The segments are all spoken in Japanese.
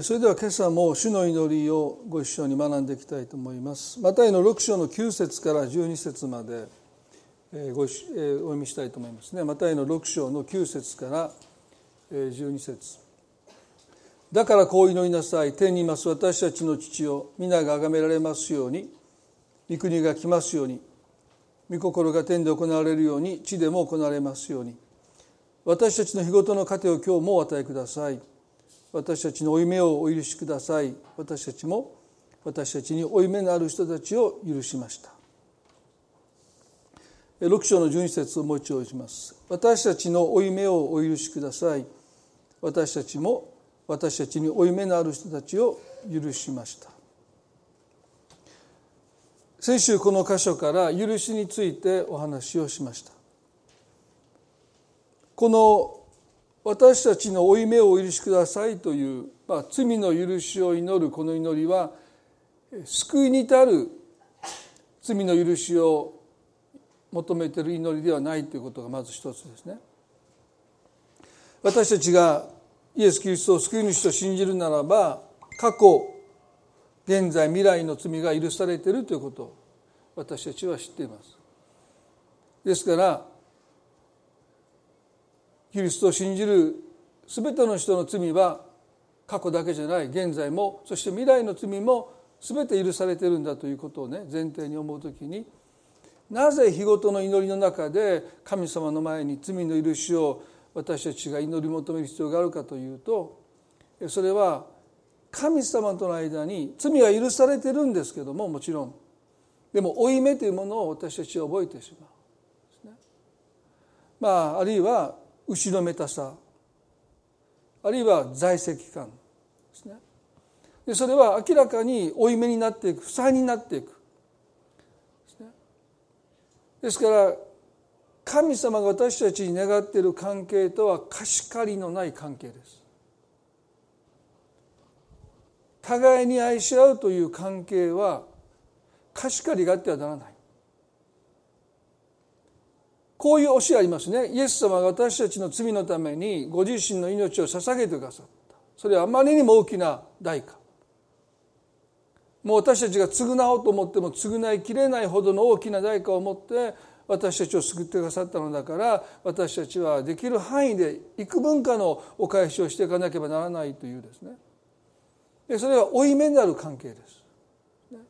それでは今朝も主の祈りをご一緒に学んでいきたいと思います。マタイの6章の9節から12節までごお読みしたいと思いますね。マタイの6章の9節から12節だからこう祈りなさい。天にいます私たちの父を皆が崇められますように、御国が来ますように、御心が天で行われるように地でも行われますように。私たちの日ごとの糧を今日もお与えください。私たちの負い目をお許しください。私たちも私たちに負い目のある人たちを許しました。6章の12節をもう一度します。私たちの負い目をお許しください。私たちも私たちに負い目のある人たちを許しました。先週この箇所から許しについてお話をしました。この私たちの負い目をお許しくださいという、まあ、罪の許しを祈るこの祈りは救いに至る罪の許しを求めている祈りではないということがまず一つですね。私たちがイエス・キリストを救い主と信じるならば過去現在未来の罪が許されているということを私たちは知っています。ですからキリストを信じる全ての人の罪は過去だけじゃない現在もそして未来の罪も全て許されているんだということをね前提に思う時になぜ日ごとの祈りの中で神様の前に罪の許しを私たちが祈り求める必要があるかというとそれは神様との間に罪は許されてるんですけどももちろん。でも負い目というものを私たちは覚えてしまう、まああるいは後ろめたさ。あるいは在籍感ですね。でそれは明らかに負い目になっていく負債になっていく。です,、ね、ですから神様が私たちに願っている関係とは貸し借りのない関係です。互いに愛し合うという関係は貸し借りがあってはならない。こういう教えありますね。イエス様が私たちの罪のためにご自身の命を捧げてくださった。それはあまりにも大きな代価。もう私たちが償おうと思っても償いきれないほどの大きな代価を持って私たちを救ってくださったのだから私たちはできる範囲で幾分かのお返しをしていかなければならないというですね。それは負い目になる関係です。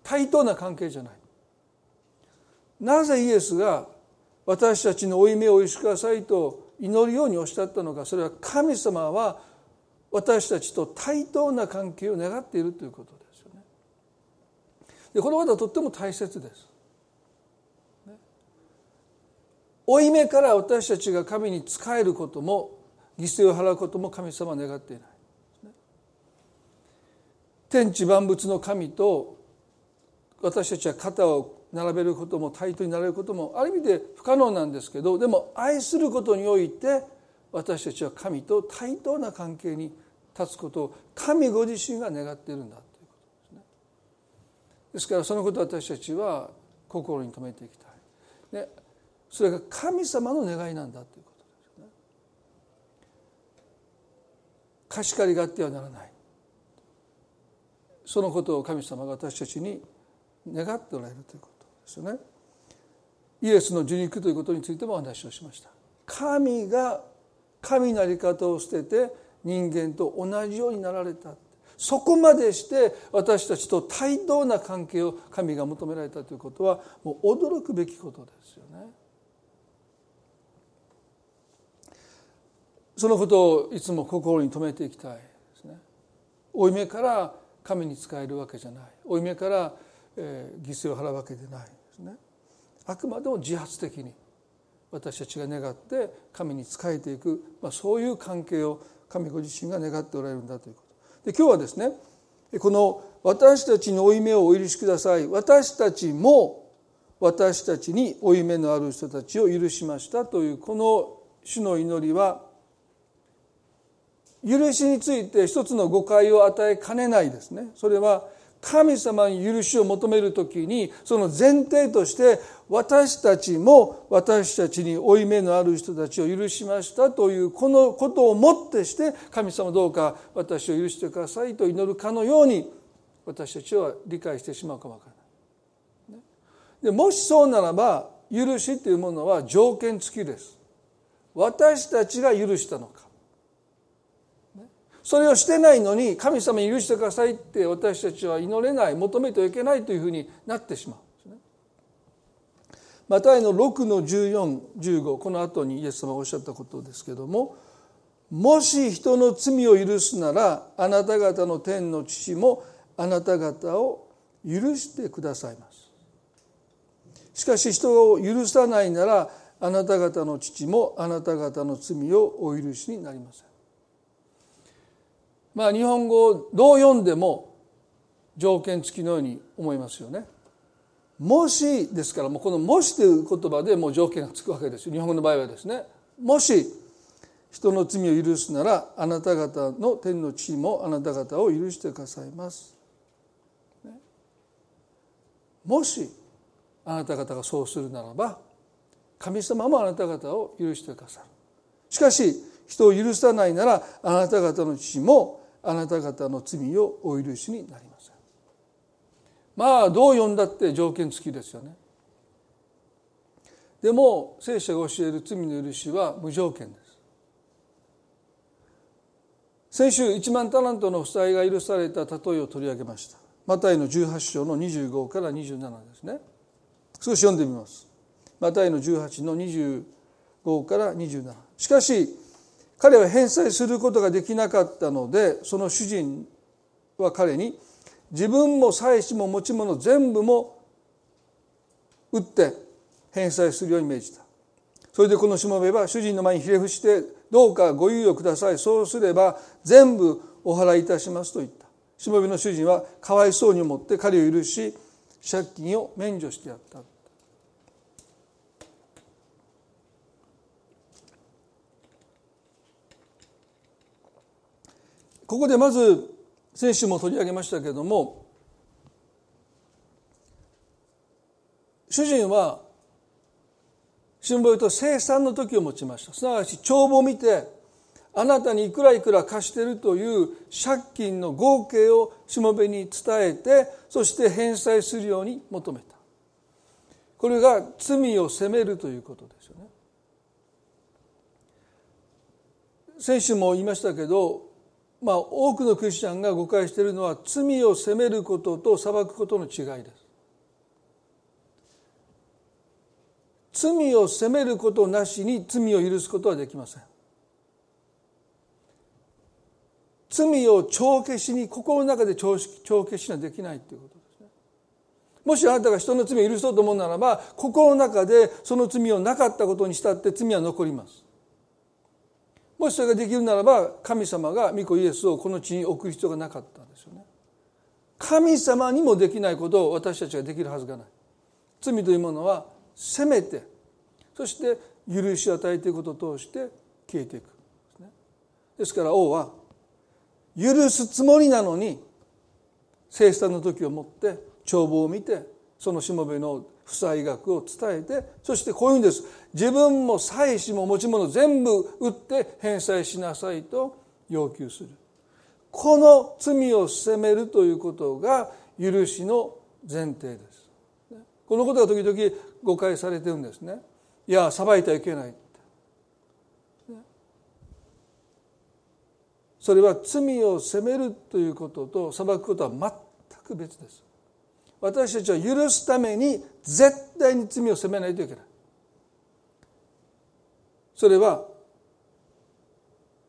対等な関係じゃない。なぜイエスが私たちの負い目をお許しくださいと祈るようにおっしゃったのかそれは神様は私たちと対等な関係を願っているということですよね。でこのことはとっても大切です。負い目から私たちが神に仕えることも犠牲を払うことも神様は願っていない。天地万物の神と私たちは肩を並べることも対等になれることもある意味で不可能なんですけどでも愛することにおいて私たちは神と対等な関係に立つことを神ご自身が願っているんだということですね。ですからそのことを私たちは心に留めていきたい。ね、それが神様の願いなんだということですね。貸し借りがあってはならない。そのことを神様が私たちに願っておられるということ。ですよね。イエスの受肉ということについてもお話をしました。神が神の在り方を捨てて人間と同じようになられた。そこまでして私たちと対等な関係を神が求められたということはもう驚くべきことですよね。そのことをいつも心に留めていきたいですね。負い目から神に仕えるわけじゃない。負い目から、えー、犠牲を払うわけでない。あくまでも自発的に私たちが願って神に仕えていく、まあ、そういう関係を神ご自身が願っておられるんだということ。で今日はですねこの私たちに負い目をお許しください。私たちも私たちに負い目のある人たちを許しましたというこの主の祈りは許しについて一つの誤解を与えかねないですね。それは神様に許しを求める時にその前提として私たちも私たちに負い目のある人たちを許しましたというこのことをもってして神様どうか私を許してくださいと祈るかのように私たちは理解してしまうかもわからない。でもしそうならば許しというものは条件付きです。私たちが許したのかそれをしてないのに神様に許してくださいって私たちは祈れない求めてはいけないというふうになってしまう、ね、マタイの6の1415この後にイエス様がおっしゃったことですけどももし人の罪を許すならあなた方の天の父もあなた方を許してくださいます。しかし人を許さないならあなた方の父もあなた方の罪をお許しになりません。まあ日本語をどう読んでも条件付きのように思いますよね。もしですからもうこの「もし」という言葉でもう条件がつくわけです日本語の場合はですね。もし人の罪を許すならあなた方の天の地もあなた方を許してくださいます。もしあなた方がそうするならば神様もあなた方を許してくださる。しかし人を許さないならあなた方の父もあなた方の罪をお許しになりません。まあどう読んだって条件付きですよね。でも聖書が教える罪の許しは無条件です。先週1万タラントの負債が許された例えを取り上げました。マタイの18章の25から27ですね。少し読んでみます。マタイの18の25から27しかし彼は返済することができなかったのでその主人は彼に自分も妻子も持ち物全部も売って返済するように命じた。それでこのしもべは主人の前にひれ伏してどうかご猶予ください。そうすれば全部お払いいたしますと言った。しもべの主人はかわいそうに思って彼を許し借金を免除してやった。ここでまず先週も取り上げましたけれども主人は新聞と生産の時を持ちました。すなわち帳簿を見てあなたにいくらいくら貸しているという借金の合計をしもべに伝えてそして返済するように求めた。これが罪を責めるということですよね。先週も言いましたけどまあ、多くのクリスチャンが誤解しているのは罪を責めることと裁くことの違いです。罪を責めることなしに罪を許すことはできません。罪を帳消しに心の中で帳消しにはできないということですね。もしあなたが人の罪を許そうと思うならば心の中でその罪をなかったことにしたって罪は残ります。もしそれができるならば神様が御子イエスをこの地に置く必要がなかったんですよね。神様にもできないことを私たちができるはずがない。罪というものは責めてそして許し与えていくことを通して消えていくですから王は許すつもりなのに生産の時をもって帳簿を見てそのしもべの負債額を伝えてそしてこういうんです自分も妻子も持ち物全部売って返済しなさいと要求する。この罪を責めるということが許しの前提です。このことが時々誤解されてるんですね。いや裁いてはいけないそれは罪を責めるということと裁くことは全く別です。私たちは許すために絶対に罪を責めないといけない。それは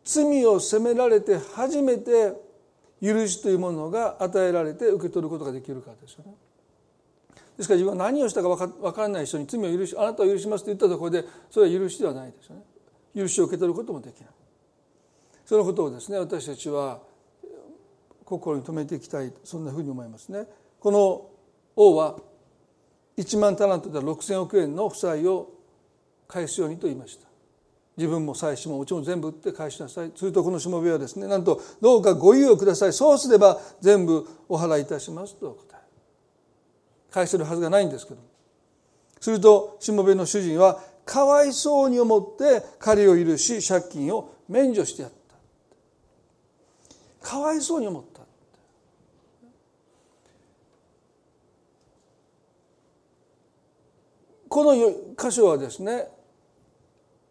罪を責められて初めて許しというものが与えられて受け取ることができるからですよね。ですから自分は何をしたか分からない人に罪を許しあなたを許しますと言ったところでそれは許しではないですよね。許しを受け取ることもできない。そのことをですね私たちは心に留めていきたいそんなふうに思いますね。この王は1万タラントで6,000億円の負債を返すようにと言いました。自分も妻子ももちろん全部売って返しなさい。するとこのしもべはですねなんとどうかご猶予ください。そうすれば全部お払いいたしますと答え返せるはずがないんですけどするとしもべの主人はかわいそうに思って彼を許し借金を免除してやった。かわいそうに思った。この箇所はですね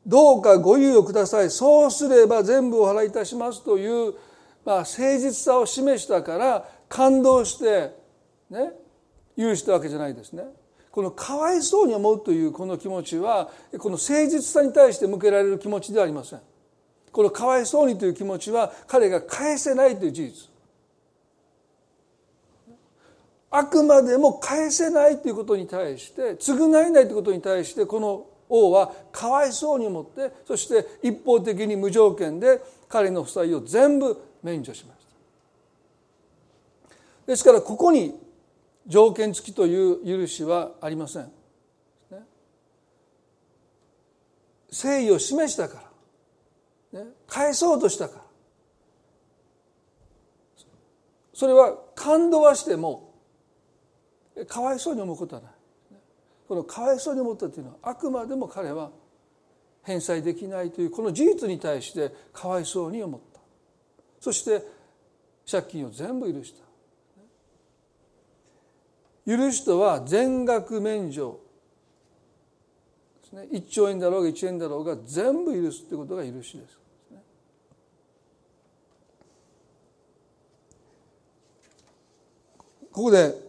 どうかご猶予くださいそうすれば全部お払いいたしますという、まあ、誠実さを示したから感動してね許したわけじゃないですね。このかわいそうに思うというこの気持ちはこの誠実さに対して向けられる気持ちではありません。このかわいそうにという気持ちは彼が返せないという事実。あくまでも返せないということに対して償えないということに対してこの王はかわいそうに思ってそして一方的に無条件で彼の負債を全部免除しました。ですからここに条件付きという許しはありません。誠意を示したから、ね、返そうとしたから。それは感動はしてもかわいそうに思うことはない。このかわいそうに思ったというのはあくまでも彼は返済できないというこの事実に対してかわいそうに思った。そして借金を全部許した。許しとは全額免除。ですね。1兆円だろうが1円だろうが全部許すということが許しです。ここで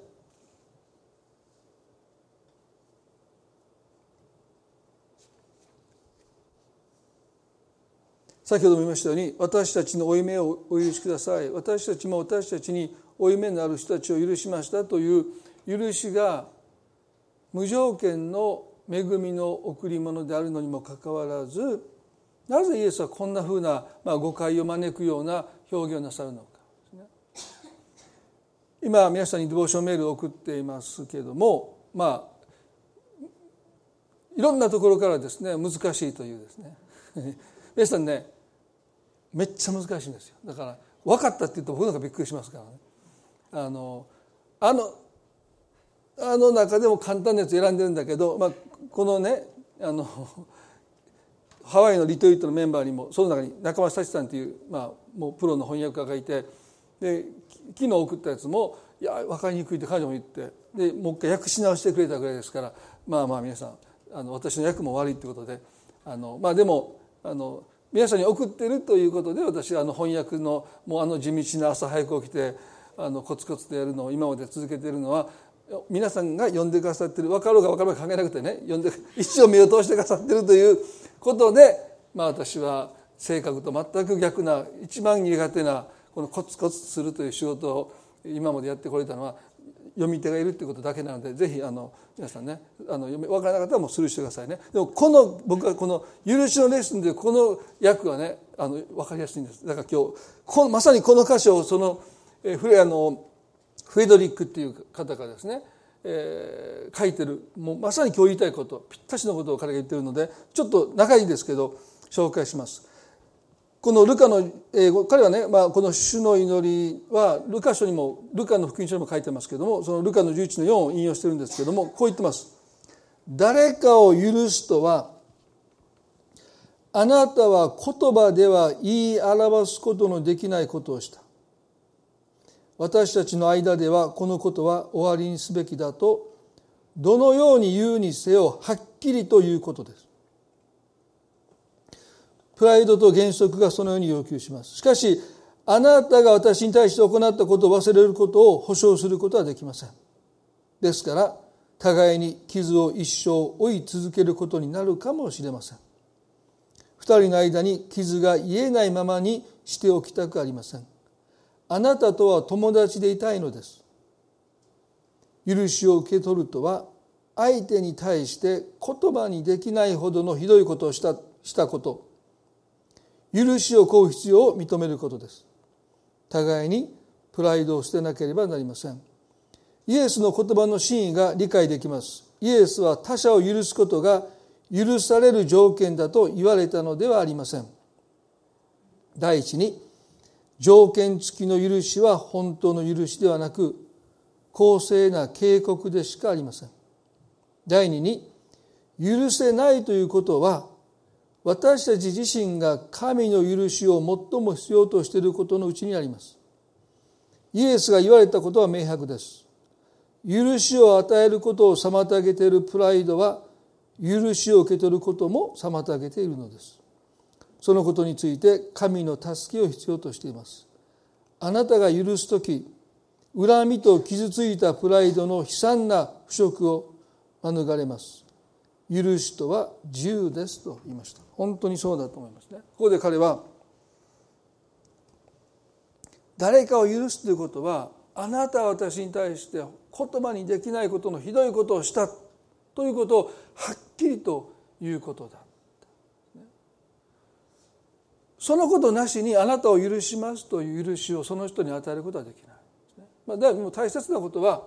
先ほども言いましたように私たちの負い目をお許しください。私たちも私たちに負い目のある人たちを許しましたという許しが無条件の恵みの贈り物であるのにもかかわらずなぜイエスはこんなふうな、まあ、誤解を招くような表現をなさるのか、今皆さんにデボーションメールを送っていますけれどもまあいろんなところからですね難しいというですね。皆さんねめっちゃ難しいんですよ。だから分かったって言うと僕なんかびっくりしますからね。あのあのあの中でも簡単なやつ選んでるんだけど、まあ、このねあのハワイのリトリートのメンバーにもその中に中間幸さんっていう、まあ、もうプロの翻訳家がいてで昨日送ったやつもいや分かりにくいって彼女も言ってでもう一回訳し直してくれたぐらいですからまあまあ皆さんあの私の訳も悪いってことであのまあでもあの皆さんに送ってるということで私はあの翻訳のもうあの地道な朝早く起きてあのコツコツとやるのを今まで続けているのは皆さんが読んでくださってる分かろうか分かるか考えなくてね読んで一生目を通してくださってるということで、まあ、私は性格と全く逆な一番苦手なこのコツコツするという仕事を今までやってこれたのは読み手がいるっていうことだけなのでぜひあの皆さんねあの分からなかったらもうスルーしてくださいねでもこの僕はこの「許しのレッスン」でこの訳はねあの分かりやすいんですだから今日このまさにこの箇所をそのえフレアのフェドリックっていう方がですね、えー、書いてるもうまさに今日言いたいことぴったしのことを彼が言ってるのでちょっと長いんですけど紹介します。このルカの英語彼はね、まあ、この主の祈りはルカ書にもルカの福音書にも書いてますけどもそのルカの11の4を引用してるんですけどもこう言ってます。誰かを許すとはあなたは言葉では言い表すことのできないことをした私たちの間ではこのことは終わりにすべきだとどのように言うにせよはっきりということですプライドと原則がそのように要求します。しかしあなたが私に対して行ったことを忘れることを保証することはできません。ですから互いに傷を一生追い続けることになるかもしれません。二人の間に傷が癒えないままにしておきたくありません。あなたとは友達でいたいのです。許しを受け取るとは相手に対して言葉にできないほどのひどいことをしたしたこと。許しを請う必要を認めることです。互いにプライドを捨てなければなりません。イエスの言葉の真意が理解できます。イエスは他者を許すことが許される条件だと言われたのではありません。第一に条件付きの許しは本当の許しではなく公正な警告でしかありません。第二に許せないということは私たち自身が神の許しを最も必要としていることのうちにあります。イエスが言われたことは明白です。許しを与えることを妨げているプライドは許しを受け取ることも妨げているのです。そのことについて神の助けを必要としています。あなたが許す時恨みと傷ついたプライドの悲惨な腐食を免れます。許しとは自由ですと言いました。本当にそうだと思いますね。ここで彼は誰かを許すということはあなたは私に対して言葉にできないことのひどいことをしたということをはっきりと言うことだそのことなしにあなたを許しますという許しをその人に与えることはできないまあ、でも大切なことは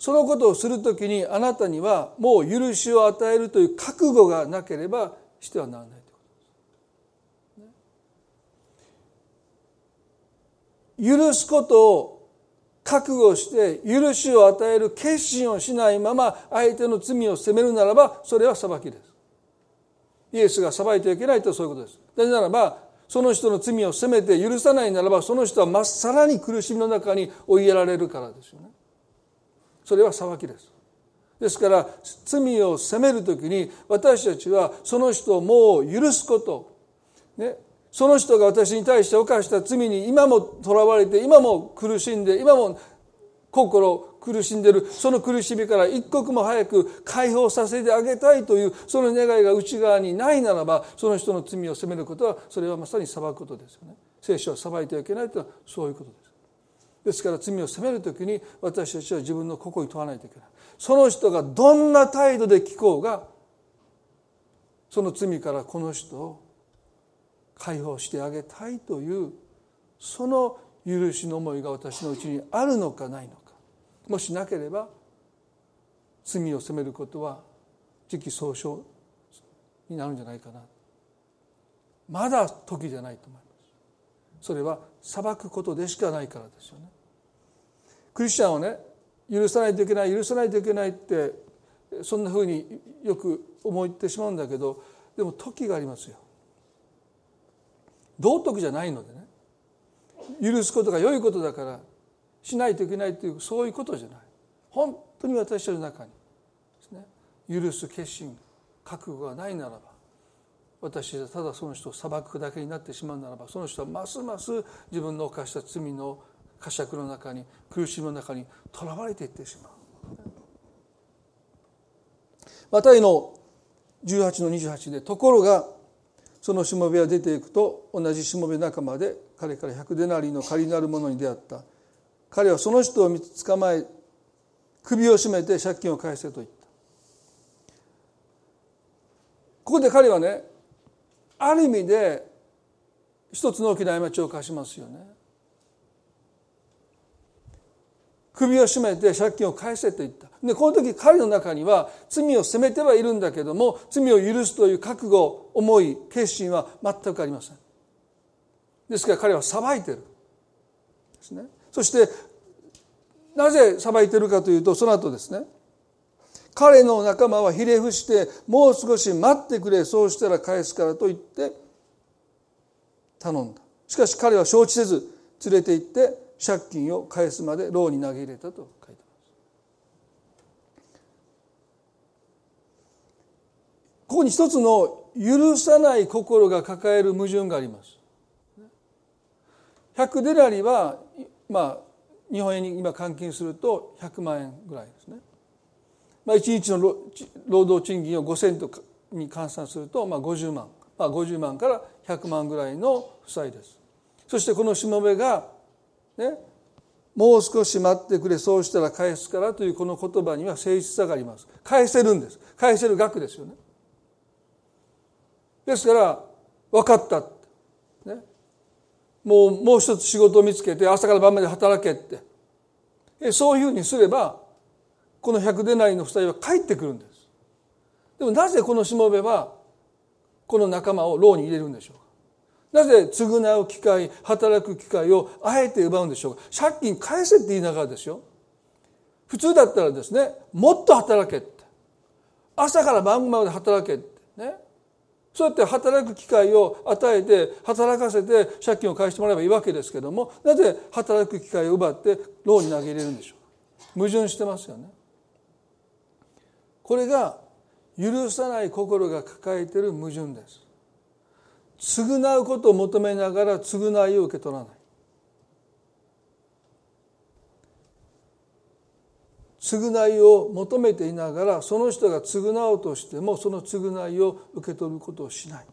そのことをするときにあなたにはもう許しを与えるという覚悟がなければしてはならないということです。許すことを覚悟して許しを与える決心をしないまま相手の罪を責めるならばそれは裁きです。イエスが裁いてはいけないとそういうことです。なぜならばその人の罪を責めて許さないならばその人はまっさらに苦しみの中に追いやられるからですよね。それは裁きです。ですから罪を責める時に私たちはその人をもう許すこと、ね、その人が私に対して犯した罪に今もとらわれて今も苦しんで今も心苦しんでる。その苦しみから一刻も早く解放させてあげたいというその願いが内側にないならばその人の罪を責めることはそれはまさに裁くことですよね。聖書は裁いてはいけないというのはそういうことです。ですから罪を責める時に私たちは自分の心に問わないといけない。その人がどんな態度で聞こうがその罪からこの人を解放してあげたいというその許しの思いが私のうちにあるのかないのか。もしなければ罪を責めることは時期尚早になるんじゃないかな。まだ時じゃないと思います。それは裁くことでしかないからですよね。クリスチャンはね許さないといけない許さないといけないってそんなふうによく思ってしまうんだけどでも時がありますよ。道徳じゃないのでね。許すことが良いことだからしないといけないというそういうことじゃない。本当に私たちの中にですね。許す決心覚悟がないならば私はただその人を裁くだけになってしまうならばその人はますます自分の犯した罪の呵責の中に苦しみの中にとらわれていってしまう。マタイの18の28でところがそのしもべは出ていくと同じしもべ仲間で彼から100デナリの借りなる者に出会った。彼はその人を捕まえ首を絞めて借金を返せと言った。ここで彼はねある意味で一つの大きな過ちを犯しますよね。首を絞めて借金を返せと言った。でこの時彼の中には罪を責めてはいるんだけども罪を許すという覚悟思い決心は全くありません。ですから彼は裁いてる。ですね。そしてなぜ裁いてるかというとその後ですね。彼の仲間はひれ伏してもう少し待ってくれそうしたら返すからと言って頼んだ。しかし彼は承知せず連れて行って借金を返すまで牢に投げ入れたと書いてますここに一つの許さない心が抱える矛盾があります100デラリはまあ日本円に今換金すると100万円ぐらいですね。まあ、1日の労働賃金を5セントに換算するとまあ50万、まあ、50万から100万ぐらいの負債です。そしてこのしもべが、ね、もう少し待ってくれそうしたら返すからというこの言葉には誠実さがあります。返せるんです。返せる額ですよね。ですから分かったね、もうもう一つ仕事を見つけて朝から晩まで働けってえそういうふうにすればこの100デナリの負債は返ってくるんですでもなぜこのしもべはこの仲間を牢に入れるんでしょう？なぜ償う機会働く機会をあえて奪うんでしょうか？借金返せって言いながらですよ。普通だったらですねもっと働けって。朝から晩まで働けってね。そうやって働く機会を与えて働かせて借金を返してもらえばいいわけですけどもなぜ働く機会を奪って牢に投げ入れるんでしょう矛盾してますよね。これが許さない心が抱えている矛盾です。償うことを求めながら償いを受け取らない。償いを求めていながらその人が償おうとしてもその償いを受け取ることをしない。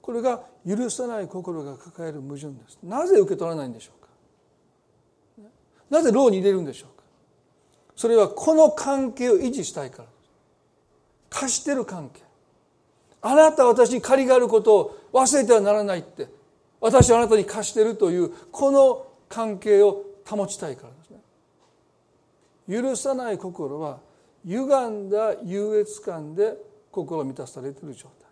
これが許さない心が抱える矛盾です。なぜ受け取らないんでしょうか？なぜ牢に入れるんでしょうか？それはこの関係を維持したいから貸してる関係。あなたは私に借りがあることを忘れてはならないって私はあなたに貸してるというこの関係を保ちたいからですね。許さない心は歪んだ優越感で心満たされている状態。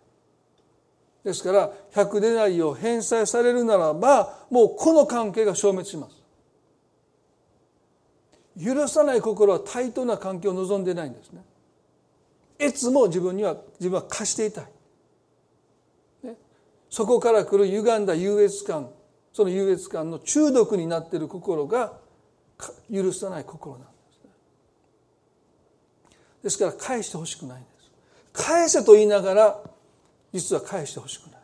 ですから百でなりを返済されるならばもうこの関係が消滅します。許さない心は対等な関係を望んでないんですね。いつも自分には自分は貸していたい、そこから来る歪んだ優越感その優越感の中毒になっている心が許さない心なんですね。ですから返してほしくないんです。返せと言いながら実は返してほしくない。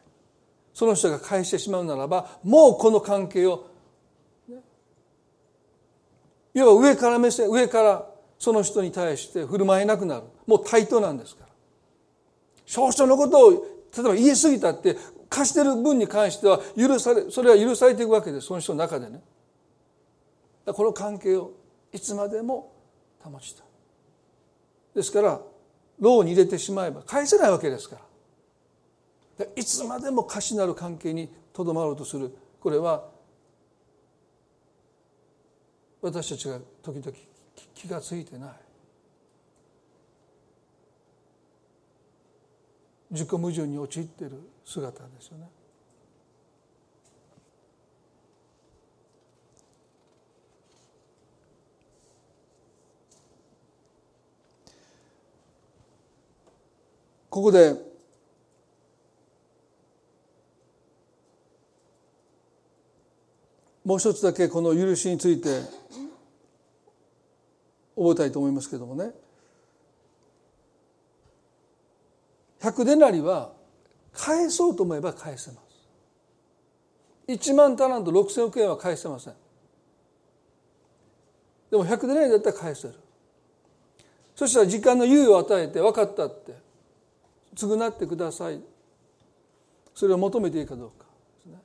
その人が返してしまうならばもうこの関係を要は上から目線上からその人に対して振る舞えなくなる。もう対等なんですから。少々のことを例えば言い過ぎたって貸してる分に関しては許されそれは許されていくわけです。その人の中でね。この関係をいつまでも保ちたですから牢に入れてしまえば返せないわけですから。いつまでも貸しなる関係にとどまろうとする。これは私たちが時々気が付いてない。自己矛盾に陥っている。姿ですよね。ここでもう一つだけこの許しについて覚えたいと思いますけどもね100デナリは返そうと思えば返せます。1万タラント6,000億円は返せません。でも100デナリだったら返せる。そしたら時間の猶予を与えて分かったって償ってください。それを求めていいかどうか。ですね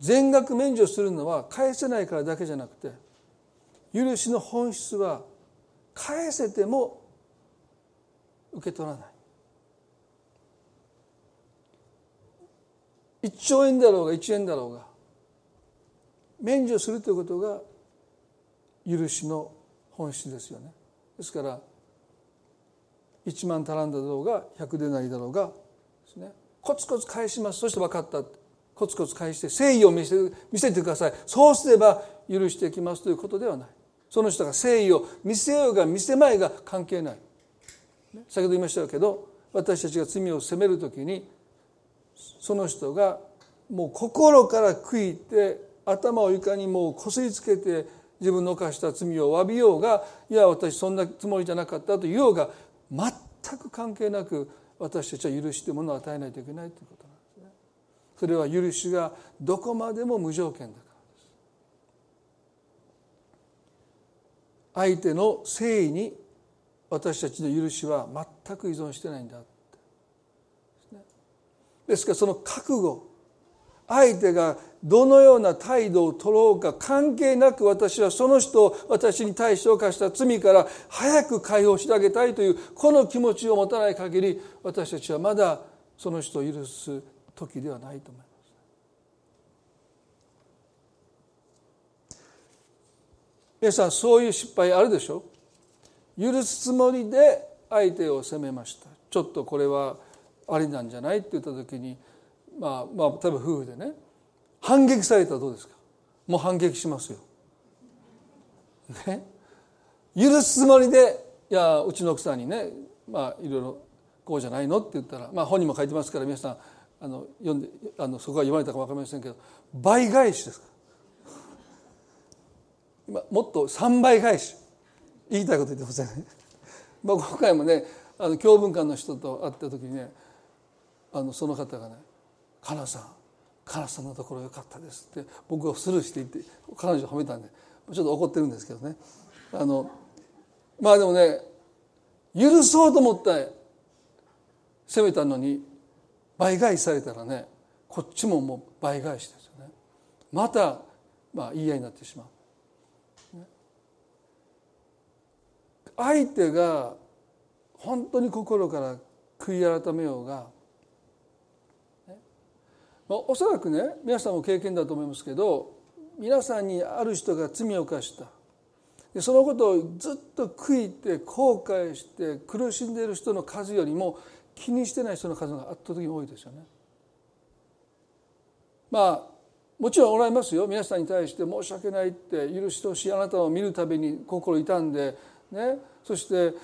全額免除するのは返せないからだけじゃなくて許しの本質は返せても受け取らない。1兆円だろうが1円だろうが免除するということが許しの本質ですよね。ですから1万足らんだろうが100でないだろうがですね。コツコツ返します。そして分かった。コツコツ返して誠意を見せ見せてください。そうすれば許していきますということではない。その人が誠意を見せようが見せまいが関係ない。先ほど言いましたけど私たちが罪を責める時にその人がもう心から悔いて頭を床にもうこすりつけて自分の犯した罪を詫びようがいや私そんなつもりじゃなかったと言おうが全く関係なく私たちは許しというものを与えないといけないということなんですね。それは許しがどこまでも無条件だからです。相手の誠意に私たちの許しは全く依存してないんだですからその覚悟相手がどのような態度を取ろうか関係なく私はその人を私に対して犯した罪から早く解放してあげたいというこの気持ちを持たない限り私たちはまだその人を許す時ではないと思います。皆さんそういう失敗あるでしょ？許すつもりで相手を責めました。ちょっとこれはありなんじゃないって言った時にまあまあ例えば夫婦でね反撃されたらどうですか？もう反撃しますよ。ね？許すつもりでいやうちの奥さんにねまあいろいろこうじゃないのって言ったらまあ本にも書いてますから皆さんあの読んであのそこが読まれたか分かりませんけど倍返しですか？今もっと3倍返し。言いたいこと言ってません、まあ、今回もねあの教文館の人と会った時にねあのその方がね「かなさんかなさんのところよかったです」って僕をスルーしていって彼女を褒めたんでちょっと怒ってるんですけどね。あのまあでもね許そうと思って責めたのに倍返しされたらねこっちももう倍返しですよね。またまあ言い合いになってしまう。相手が本当に心から悔い改めようが、まあ、おそらくね皆さんも経験だと思いますけど皆さんにある人が罪を犯した。でそのことをずっと悔いて後悔して苦しんでいる人の数よりも気にしてない人の数が圧倒的に多いですよね。まあもちろんおられますよ。皆さんに対して申し訳ないって許してほしいあなたを見るたびに心痛んでね。そして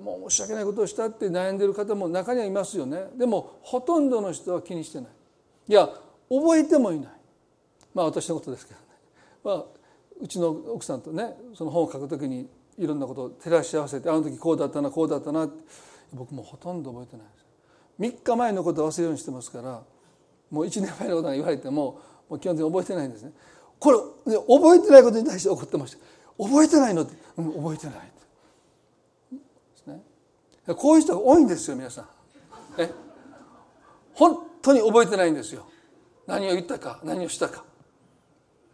もう申し訳ないことをしたって悩んでる方も中にはいますよね。でもほとんどの人は気にしてない。いや覚えてもいない。まあ私のことですけどね、まあ、うちの奥さんとねその本を書くときにいろんなことを照らし合わせてあの時こうだったなこうだったなって僕もほとんど覚えてないです。3日前のことを忘れるようにしてますからもう1年前のことが言われてももう基本的に覚えてないんですね。これ覚えてないことに対して怒ってました。覚えてないのって、うん、覚えてない。こういう人が多いんですよ皆さん。え？本当に覚えてないんですよ。何を言ったか何をしたか。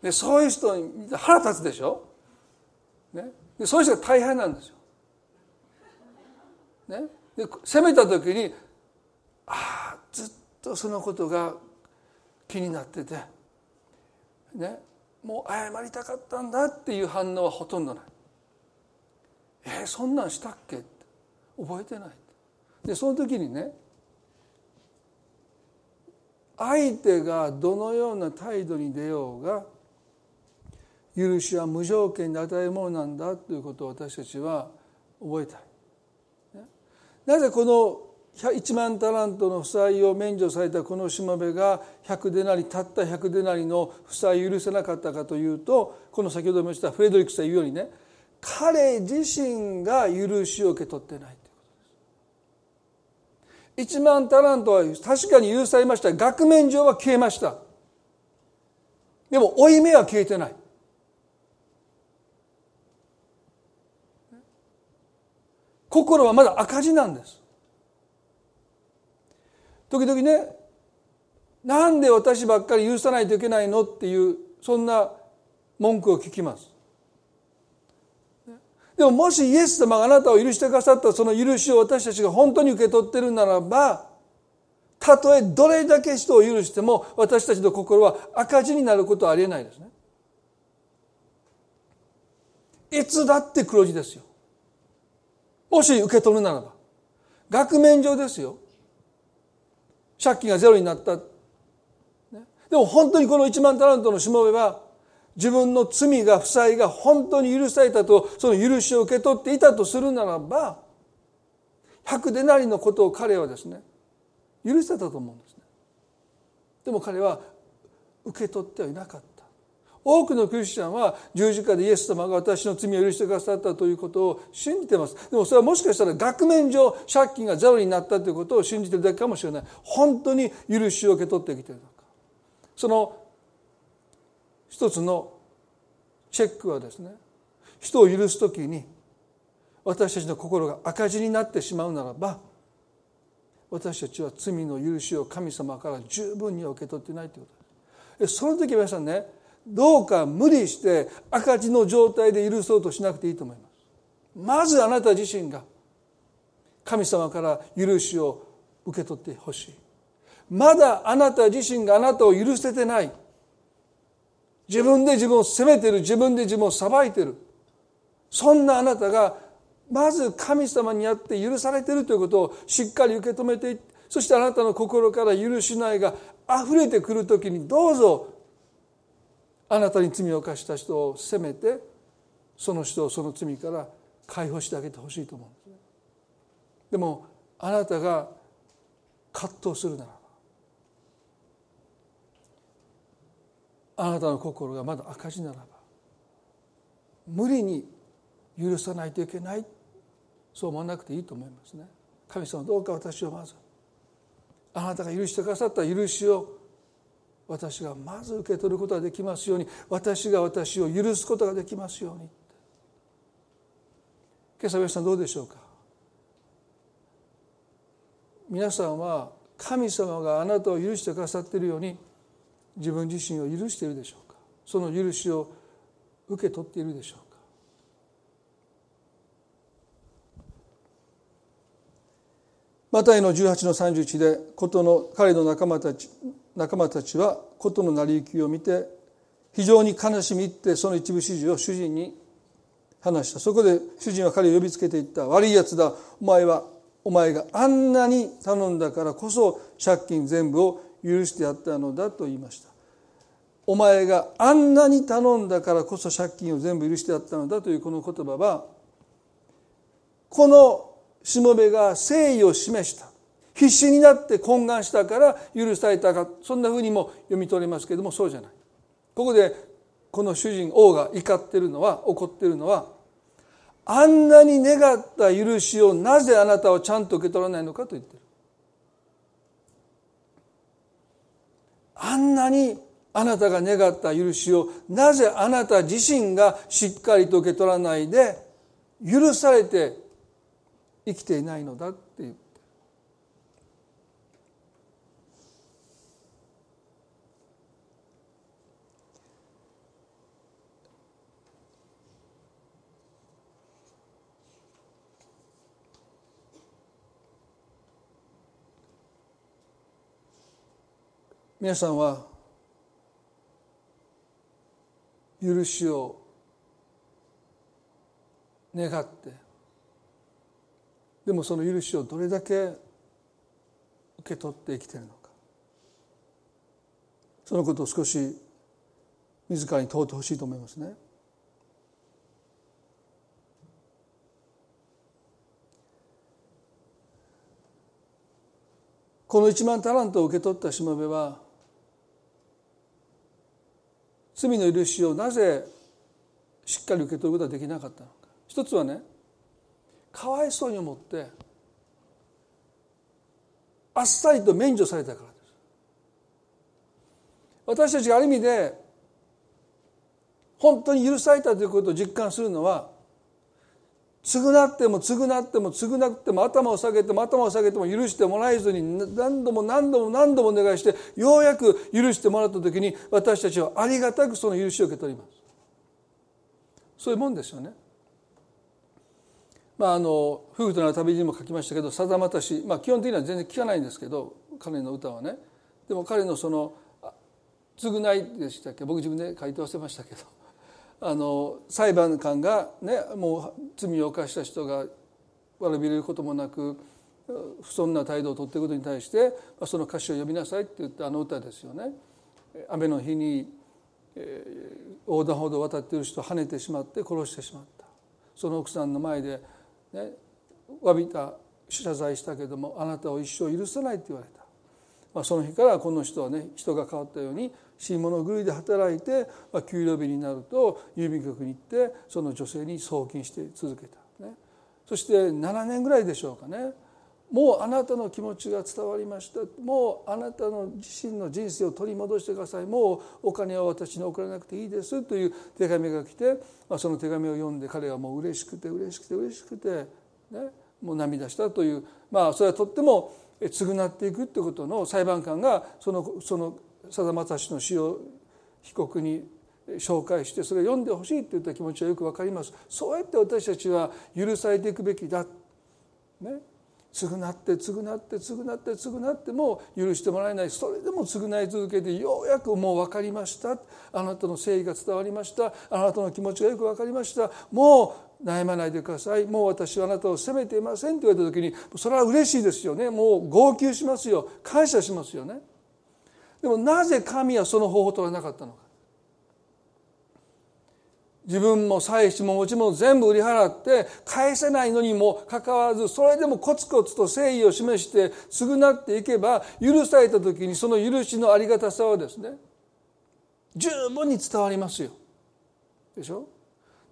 でそういう人に腹立つでしょ、ね、でそういう人が大変なんですよ、ね、で責めた時にああずっとそのことが気になってて。ね？もう謝りたかったんだっていう反応はほとんどない。えー、そんなんしたっけ？覚えてない。でその時にね相手がどのような態度に出ようが許しは無条件で与えるものなんだということを私たちは覚えたい。なぜこの1万タラントの負債を免除されたこのしもべが100でなりたった100でなりの負債を許せなかったかというとこの先ほども言ったフレドリックさん言うようにね彼自身が許しを受け取ってない。1万タラントは確かに許されました。額面上は消えました。でも負い目は消えてない。心はまだ赤字なんです。時々ねなんで私ばっかり許さないといけないのっていうそんな文句を聞きます。でももしイエス様があなたを許してくださったその許しを私たちが本当に受け取ってるならばたとえどれだけ人を許しても私たちの心は赤字になることはありえないですね。いつだって黒字ですよ。もし受け取るならば。額面上ですよ。借金がゼロになった。でも本当にこの1万タラントのしもべは自分の罪が負債が本当に許されたとその許しを受け取っていたとするならば百でなりのことを彼はですね許せたと思うんですね。でも彼は受け取ってはいなかった。多くのクリスチャンは十字架でイエス様が私の罪を許してくださったということを信じてます。でもそれはもしかしたら額面上借金がゼロになったということを信じてるだけかもしれない。本当に許しを受け取ってきているのか。その一つのチェックはですね人を許す時に私たちの心が赤字になってしまうならば私たちは罪の許しを神様から十分に受け取ってないということ。ですその時皆さんねどうか無理して赤字の状態で許そうとしなくていいと思います。まずあなた自身が神様から許しを受け取ってほしい。まだあなた自身があなたを許せてない。自分で自分を責めてる自分で自分を裁いてるそんなあなたがまず神様にあって許されてるということをしっかり受け止めてそしてあなたの心から許しないが溢れてくる時にどうぞあなたに罪を犯した人を責めてその人をその罪から解放してあげてほしいと思うんですね。でもあなたが葛藤するならばあなたの心がまだ赤字ならば無理に許さないといけないそう思わなくていいと思いますね。神様どうか私をまずあなたが許してくださった許しを私がまず受け取ることができますように私が私を許すことができますように今朝皆さんどうでしょうか？皆さんは神様があなたを許してくださっているように自分自身を許しているでしょうか？その許しを受け取っているでしょうか？マタイの18の31でことの彼の仲間たち仲間たちはことの成り行きを見て非常に悲しみ入ってその一部始終を主人に話した。そこで主人は彼を呼びつけていった。悪いやつだ。お前はお前があんなに頼んだからこそ借金全部を許してやったのだと言いました。お前があんなに頼んだからこそ借金を全部許してやったのだというこの言葉はこのしもべが誠意を示した。必死になって懇願したから許されたか。そんなふうにも読み取れますけれどもそうじゃない。ここでこの主人王が怒ってるのは怒ってるのはあんなに願った許しをなぜあなたはちゃんと受け取らないのかと言ってる。あんなにあなたが願った許しをなぜあなた自身がしっかりと受け取らないで許されて生きていないのだ？皆さんは許しを願ってでもその許しをどれだけ受け取って生きているのかそのことを少し自らに問うてほしいと思いますね。この一万タラントを受け取ったしもべは罪の許しをなぜしっかり受け取ることができなかったのか。一つはねかわいそうに思ってあっさりと免除されたからです。私たちがある意味で本当に許されたということを実感するのは償っても償っても償っても頭を下げても頭を下げても許してもらえずに何度も何度も何度もお願いしてようやく許してもらった時に私たちはありがたくその許しを受け取ります。そういうもんですよね。まあ、あの夫婦との旅にも書きましたけどさだまたし、まあ、基本的には全然聞かないんですけど彼の歌はね。でも彼のその償いでしたっけ？僕自分で書いて忘れましたけど。あの裁判官がねもう罪を犯した人が悪びれることもなく不遜な態度を取っていることに対してその歌詞を読みなさいって言ったあの歌ですよね。雨の日に横断歩道を渡っている人を跳ねてしまって殺してしまったその奥さんの前でね、詫びた謝罪したけどもあなたを一生許さないって言われた、まあ、その日からこの人はね人が変わったように新物狂いで働いて、まあ、給料日になると郵便局に行ってその女性に送金して続けた、ね、そして7年ぐらいでしょうかね。もうあなたの気持ちが伝わりました。もうあなたの自身の人生を取り戻してください。もうお金は私に送らなくていいです。という手紙が来て、まあ、その手紙を読んで彼はもう嬉しくて嬉しくて嬉しくて、ね、もう涙したという。まあそれはとっても償っていくということの裁判官がそのそのさだまさしの死を被告に紹介してそれを読んでほしいといった気持ちはよく分かります。そうやって私たちは許されていくべきだ、ね、償って償って償って償っても許してもらえない。それでも償い続けてようやくもう分かりました。あなたの誠意が伝わりました。あなたの気持ちがよく分かりました。もう悩まないでください。もう私はあなたを責めていませんと言われた時にそれは嬉しいですよね。もう号泣しますよ。感謝しますよね。でもなぜ神はその方法を取らなかったのか？自分も妻子も持ち物全部売り払って返せないのにもかかわらずそれでもコツコツと誠意を示して償っていけば許された時にその許しのありがたさはですね十分に伝わりますよ。でしょ？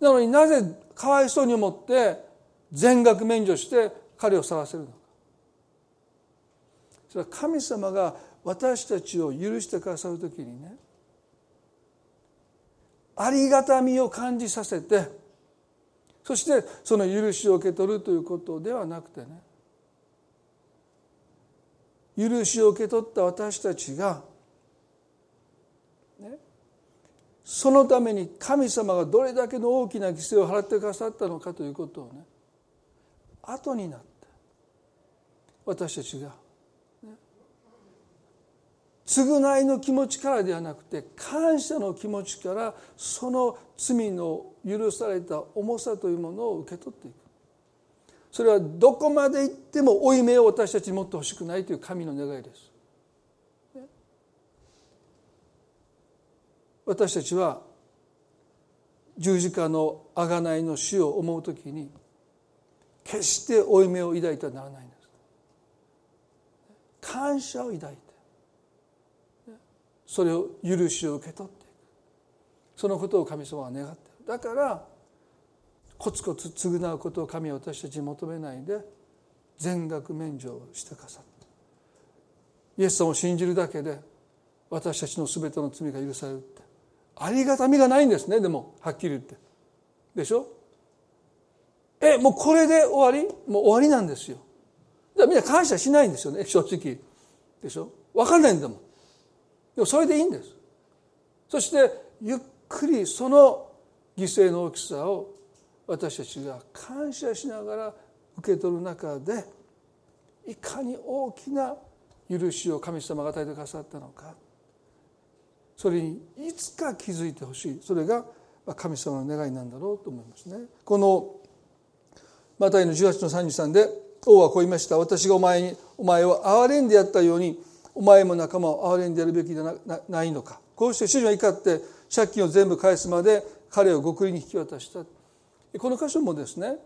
なのになぜかわいそうに思って全額免除して彼を去らせるのか。それは神様が私たちを許してくださる時にねありがたみを感じさせてそしてその許しを受け取るということではなくてね許しを受け取った私たちが、ね、そのために神様がどれだけの大きな犠牲を払ってくださったのかということをね後になって私たちが償いの気持ちからではなくて感謝の気持ちからその罪の許された重さというものを受け取っていく。それはどこまで行っても負い目を私たちに持ってほしくないという神の願いです。私たちは十字架の贖いの死を思うときに決して負い目を抱いてはならないんです。感謝を抱いて。それを許しを受け取っていく。そのことを神様は願ってる。だからコツコツ償うことを神は私たちに求めないで全額免除をしてくださったイエス様を信じるだけで私たちの全ての罪が許されるって。ありがたみがないんですねでもはっきり言って。でしょ？えもうこれで終わり？もう終わりなんですよ。だからみんな感謝しないんですよね正直。でしょ？分かんないんだもん。でもそれでいいんです。そしてゆっくりその犠牲の大きさを私たちが感謝しながら受け取る中でいかに大きな許しを神様が与えてくださったのか。それにいつか気づいてほしい。それが神様の願いなんだろうと思いますね。このマタイの18の33で王はこう言いました。私がお前にお前を憐れんでやったようにお前も仲間を憐れんでやるべきではないのか。こうして主人は怒って借金を全部返すまで彼を極利に引き渡した。この箇所もですね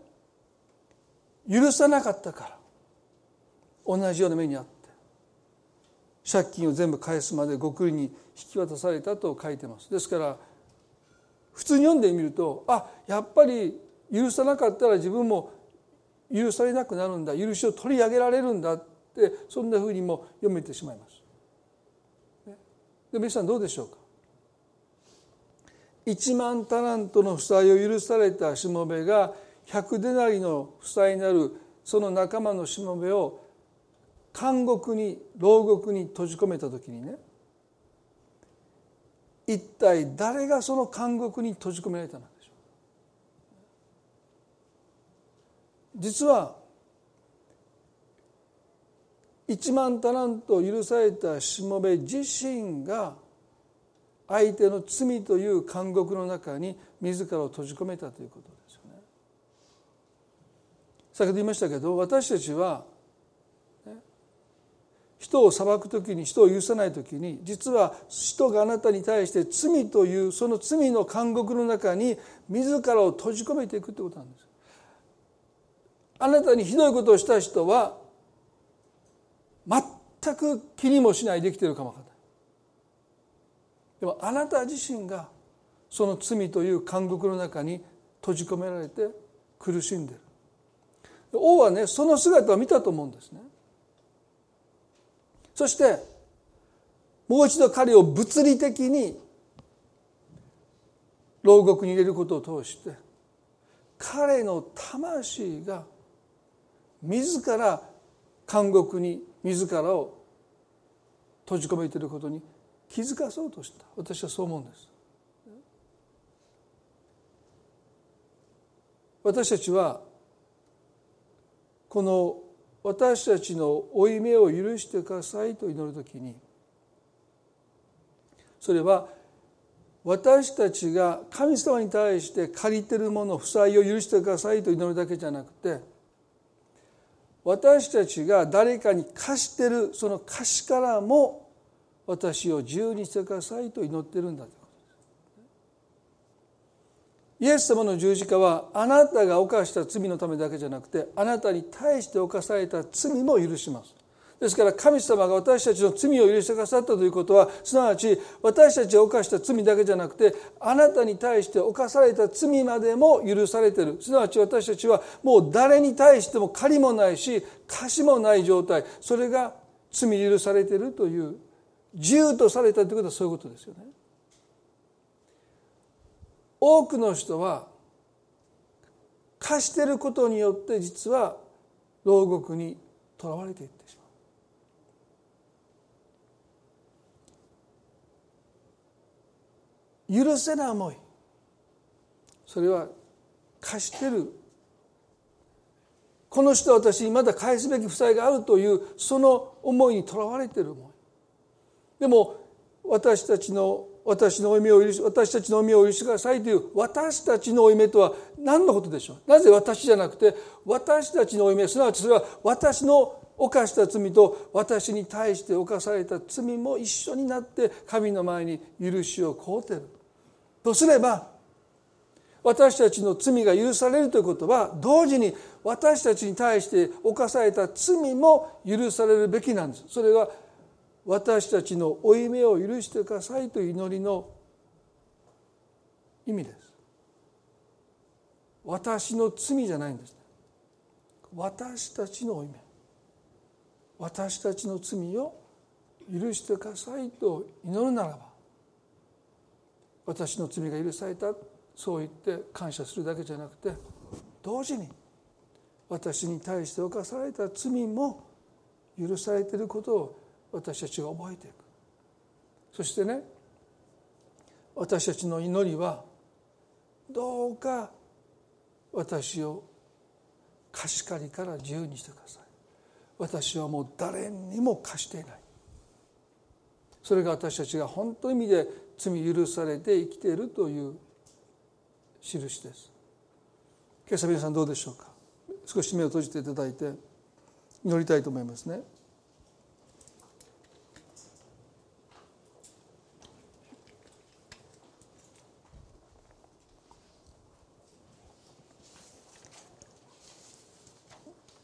許さなかったから同じような目にあって借金を全部返すまで極利に引き渡されたと書いてます。ですから普通に読んでみるとあやっぱり許さなかったら自分も許されなくなるんだ。許しを取り上げられるんだ。でそんなふうにも読めてしまいます。で皆さんどうでしょうか？1万タラントの負債を許されたしもべが100デナリの負債になるその仲間のしもべを監獄に牢獄に閉じ込めた時にね一体誰がその監獄に閉じ込められたのでしょう？実は1万タラント許されたしもべ自身が相手の罪という監獄の中に自らを閉じ込めたということですよね。先ほど言いましたけど私たちは、ね、人を裁く時に人を許さない時に実は人があなたに対して罪というその罪の監獄の中に自らを閉じ込めていくということなんです。あなたにひどいことをした人は全く気にもしないできているかもわからない。でもあなた自身がその罪という監獄の中に閉じ込められて苦しんでる。王はねその姿を見たと思うんですね。そしてもう一度彼を物理的に牢獄に入れることを通して彼の魂が自ら監獄に自らを閉じ込めていることに気づかそうとした。私はそう思うんです。私たちはこの私たちの負い目を許してくださいと祈るときにそれは私たちが神様に対して借りてるもの負債を許してくださいと祈るだけじゃなくて私たちが誰かに貸してるその貸しからも私を自由にしてくださいと祈ってるんだと。いうイエス様の十字架はあなたが犯した罪のためだけじゃなくてあなたに対して犯された罪も許します。ですから神様が私たちの罪を許してくださったということはすなわち私たちが犯した罪だけじゃなくてあなたに対して犯された罪までも許されている。すなわち私たちはもう誰に対しても借りもないし貸しもない状態。それが罪許されているという自由とされたということはそういうことですよね。多くの人は貸していることによって実は牢獄にとらわれていってしまう。許せない思い。それは貸してる。この人は私にまだ返すべき負債があるというその思いにとらわれてる思い。でも私たちの私の負い目を許し私たちの負い目を許してくださいという私たちの負い目とは何のことでしょう？なぜ私じゃなくて私たちの負い目すなわちそれは私の犯した罪と私に対して犯された罪も一緒になって神の前に許しを請うてる。とすれば私たちの罪が許されるということは同時に私たちに対して犯された罪も許されるべきなんです。それは私たちの負い目を許してくださいという祈りの意味です。私の罪じゃないんです。私たちの負い目私たちの罪を許してくださいと祈るならば私の罪が許された。そう言って感謝するだけじゃなくて同時に私に対して犯された罪も許されていることを私たちが覚えていく。そしてね私たちの祈りはどうか私を貸し借りから自由にしてください。私はもう誰にも貸していない。それが私たちが本当の意味で罪許されて生きているという印です。今朝皆さんどうでしょうか？少し目を閉じていただいて祈りたいと思いますね。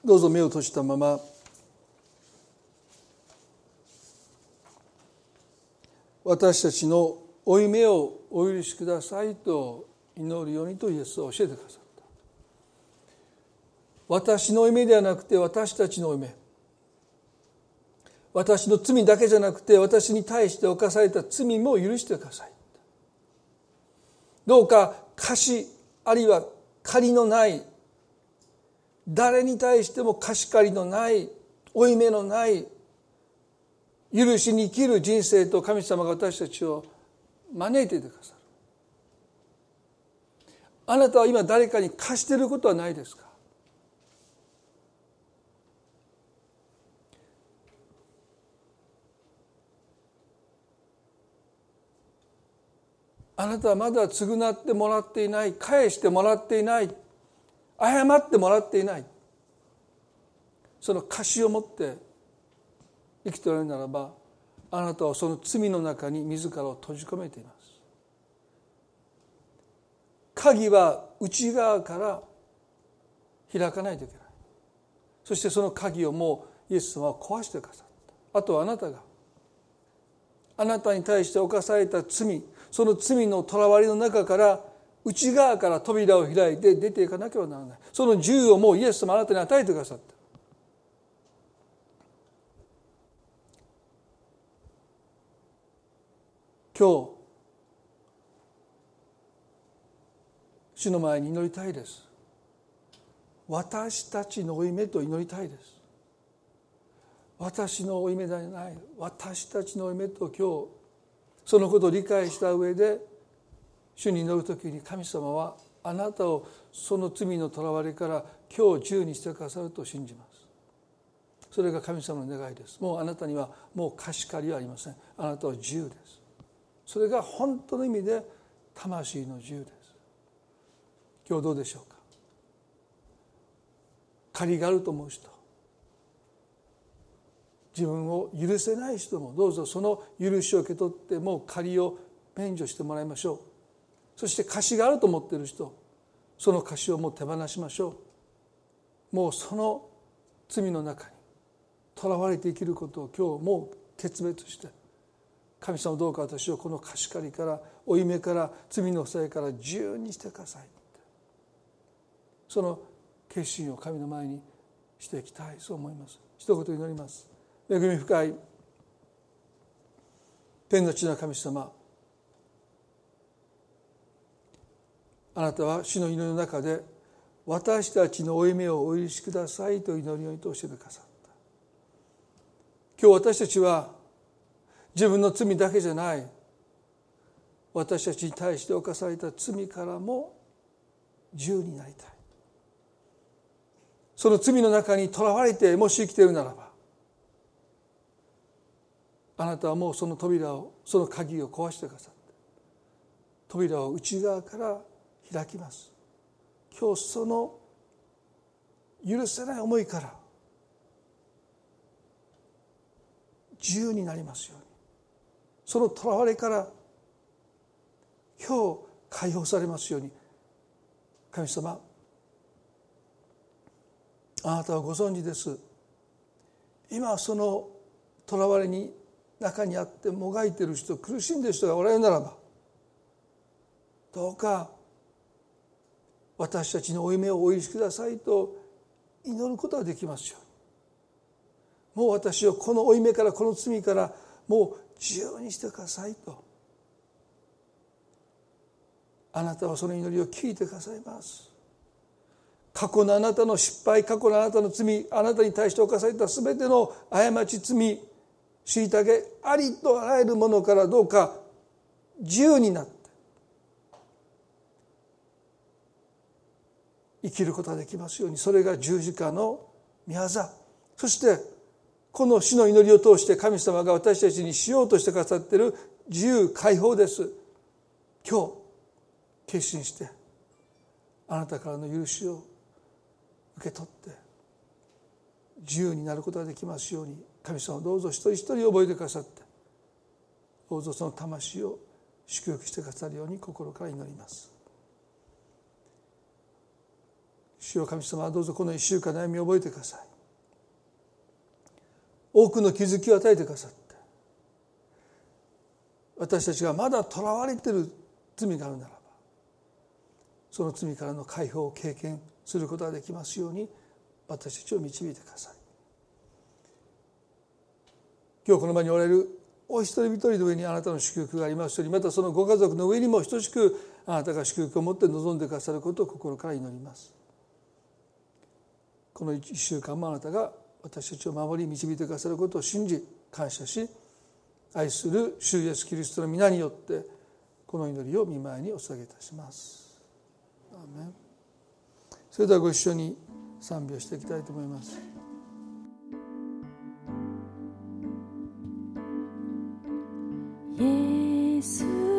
どうぞ目を閉じたまま私たちの負い目をお許しくださいと祈るようにとイエスは教えてくださった。私の負い目ではなくて私たちの負い目私の罪だけじゃなくて私に対して犯された罪も許してください。どうか貸しあるいは借りのない誰に対しても貸し借りのない負い目のない許しに生きる人生と神様が私たちを招いていてくださる。あなたは今誰かに貸していることはないですか？あなたはまだ償ってもらっていない返してもらっていない謝ってもらっていない。その貸しを持って生きておられるならばあなたはその罪の中に自らを閉じ込めています。鍵は内側から開かないといけない。そしてその鍵をもうイエス様は壊してくださった。あとはあなたがあなたに対して犯された罪その罪のとらわりの中から内側から扉を開いて出ていかなければならない。その自由をもうイエス様あなたに与えてくださった。今日主の前に祈りたいです。私たちの負い目と祈りたいです。私の負い目ではない。私たちの負い目と今日そのことを理解した上で主に祈る時に神様はあなたをその罪のとらわれから今日自由にしてくださると信じます。それが神様の願いです。もうあなたにはもう貸し借りはありません。あなたは自由です。それが本当の意味で魂の自由です。今日どうでしょうか？借りがあると思う人。自分を許せない人もどうぞ。その許しを受け取ってもう借りを免除してもらいましょう。そして貸しがあると思っている人。その貸しをもう手放しましょう。もうその罪の中にとらわれて生きることを今日もう決別して神様どうか私をこの貸し借りから負い目から罪の負債から自由にしてください。その決心を神の前にしていきたいそう思います。一言祈ります。恵み深い天の地の神様あなたは死の祈りの中で私たちの負い目をお許しくださいと祈りを通してくださった。今日私たちは自分の罪だけじゃない。私たちに対して犯された罪からも自由になりたい。その罪の中にとらわれてもし生きているならばあなたはもうその扉をその鍵を壊してくださって扉を内側から開きます。今日その許せない思いから自由になりますように。そのとらわれから今日解放されますように神様あなたはご存知です。今そのとらわれに中にあってもがいてる人苦しんでる人がおられるならばどうか私たちの負い目をお許しくださいと祈ることができますように。もう私をこの負い目からこの罪からもう自由にしてくださいと。あなたはその祈りを聞いてくださいます。過去のあなたの失敗過去のあなたの罪あなたに対して犯された全ての過ち罪虐げありとあらゆるものからどうか自由になって生きることができますように。それが十字架の御業。そしてこの死の祈りを通して神様が私たちにしようとしてくださっている自由解放です。今日決心してあなたからの許しを受け取って自由になることができますように神様をどうぞ一人一人覚えてくださってどうぞその魂を祝福してくださるように心から祈ります。主よ神様はどうぞこの一週間悩みを覚えてください。多くの気づきを与えてくださって私たちがまだとらわれてる罪があるならばその罪からの解放を経験することができますように私たちを導いてください。今日この場におられるお一人一人の上にあなたの祝福がありますようにまたそのご家族の上にも等しくあなたが祝福を持って望んでくださることを心から祈ります。この1週間もあなたが私たちを守り導いてくださることを信じ感謝し愛する主イエスキリストの皆によってこの祈りを見舞いにお捧げいたします。それではご一緒に賛美をしていきたいと思います。イエス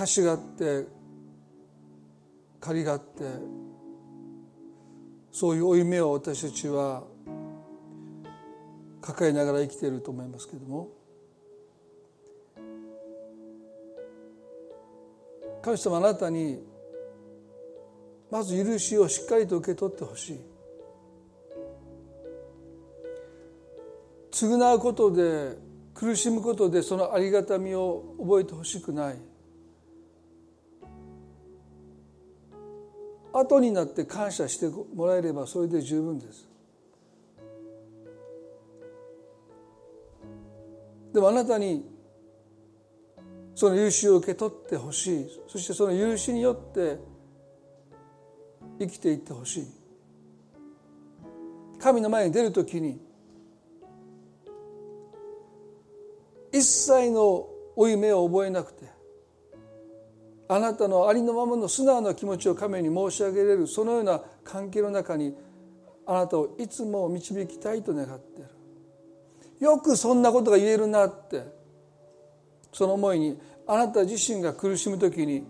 歌詞があって借りがあってそういう負い目を私たちは抱えながら生きていると思いますけれども。神様あなたにまず許しをしっかりと受け取ってほしい。償うことで苦しむことでそのありがたみを覚えてほしくない。後になって感謝してもらえればそれで十分です。でもあなたにその許しを受け取ってほしい。そしてその許しによって生きていってほしい。神の前に出るときに一切の負い目を覚えなくてあなたのありのままの素直な気持ちを神に申し上げれるそのような関係の中にあなたをいつも導きたいと願っている。よくそんなことが言えるなって。その思いにあなた自身が苦しむ時に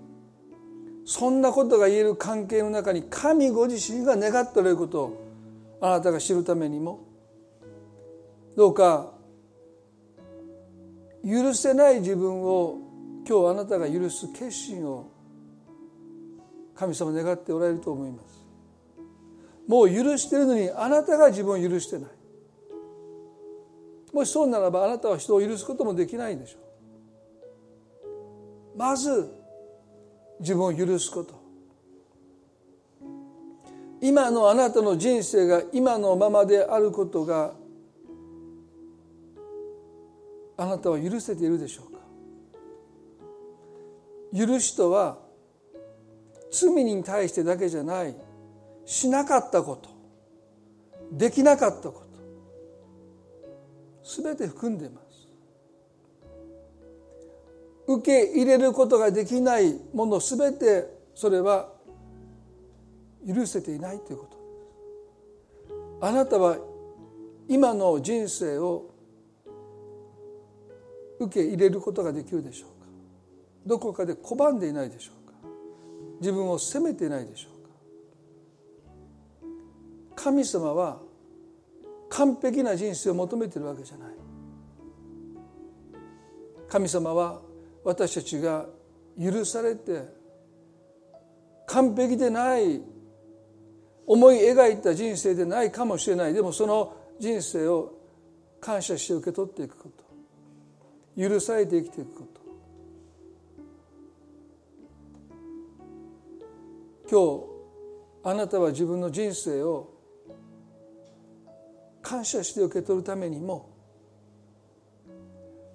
そんなことが言える関係の中に神ご自身が願っておられることをあなたが知るためにもどうか許せない自分を今日あなたが許す決心を神様願っておられると思います。もう許してるのにあなたが自分を許してない。もしそうならばあなたは人を許すこともできないでしょう。まず自分を許すこと。今のあなたの人生が今のままであることがあなたは許せているでしょう。許しとは罪に対してだけじゃない。しなかったこと。できなかったこと。全て含んでいます。受け入れることができないもの。全てそれは許せていないということ。あなたは今の人生を受け入れることができるでしょう。どこかで拒んでいないでしょうか？自分を責めていないでしょうか？神様は完璧な人生を求めているわけじゃない。神様は私たちが許されて完璧でない思い描いた人生でないかもしれない。でもその人生を感謝して受け取っていくこと。許されて生きていくこと。今日あなたは自分の人生を感謝して受け取るためにも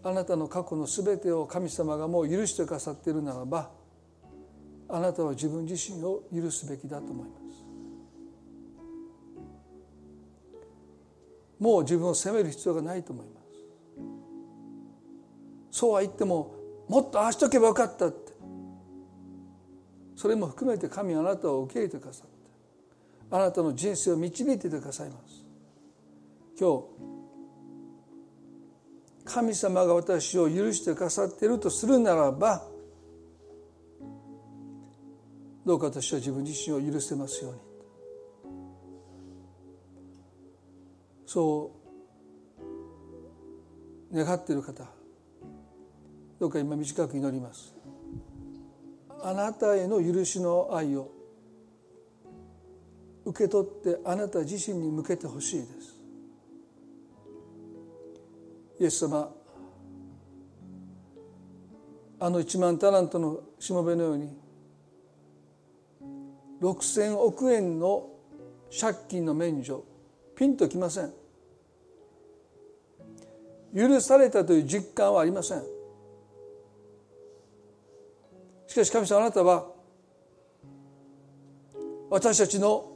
あなたの過去の全てを神様がもう許してくださっているならばあなたは自分自身を許すべきだと思います。もう自分を責める必要がないと思います。そうは言ってももっとああしとけばよかった。それも含めて神あなたを受け入れてくださってあなたの人生を導いてくださいます。今日神様が私を許してくださっているとするならばどうか私は自分自身を許せますように。そう願っている方どうか今短く祈ります。あなたへの許しの愛を受け取ってあなた自身に向けてほしいです。イエス様あの1万タラントのしもべのように6,000億円の借金の免除ピンときません。許されたという実感はありません。しかし神様あなたは私たちの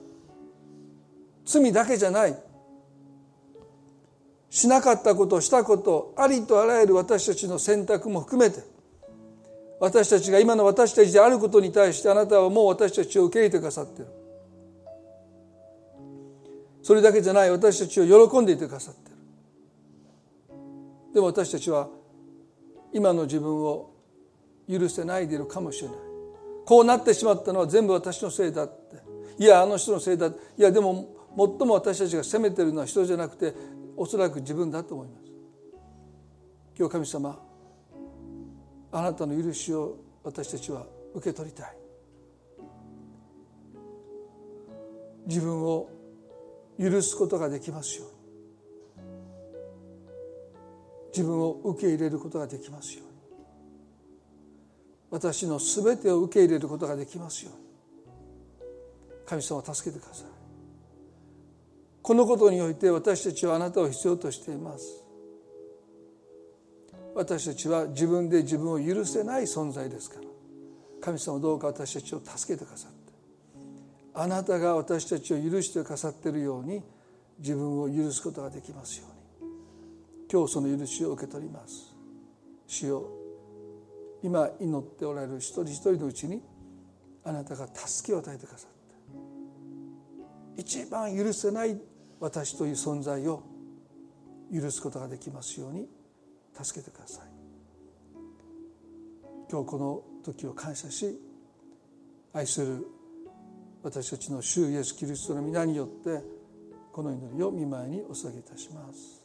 罪だけじゃないしなかったことしたことありとあらゆる私たちの選択も含めて私たちが今の私たちであることに対してあなたはもう私たちを受け入れてくださっている。それだけじゃない私たちを喜んでいてくださっている。でも私たちは今の自分を許せないでいるかもしれない。こうなってしまったのは全部私のせいだって。いやあの人のせいだいやでも最も私たちが責めてるのは人じゃなくておそらく自分だと思います。今日神様あなたの許しを私たちは受け取りたい。自分を許すことができますように。自分を受け入れることができますように。私の全てを受け入れることができますように。神様を助けてください。このことにおいて私たちはあなたを必要としています。私たちは自分で自分を許せない存在ですから。神様どうか私たちを助けてくださって。あなたが私たちを許してくださっているように自分を許すことができますように。今日その許しを受け取ります。主よ今祈っておられる一人一人のうちにあなたが助けを与えてくださって一番許せない私という存在を許すことができますように助けてください。今日この時を感謝し愛する私たちの主イエスキリストの皆によってこの祈りを見舞いにお捧げいたします。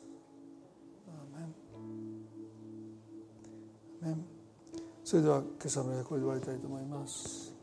それでは今朝の役を終わりたいと思います。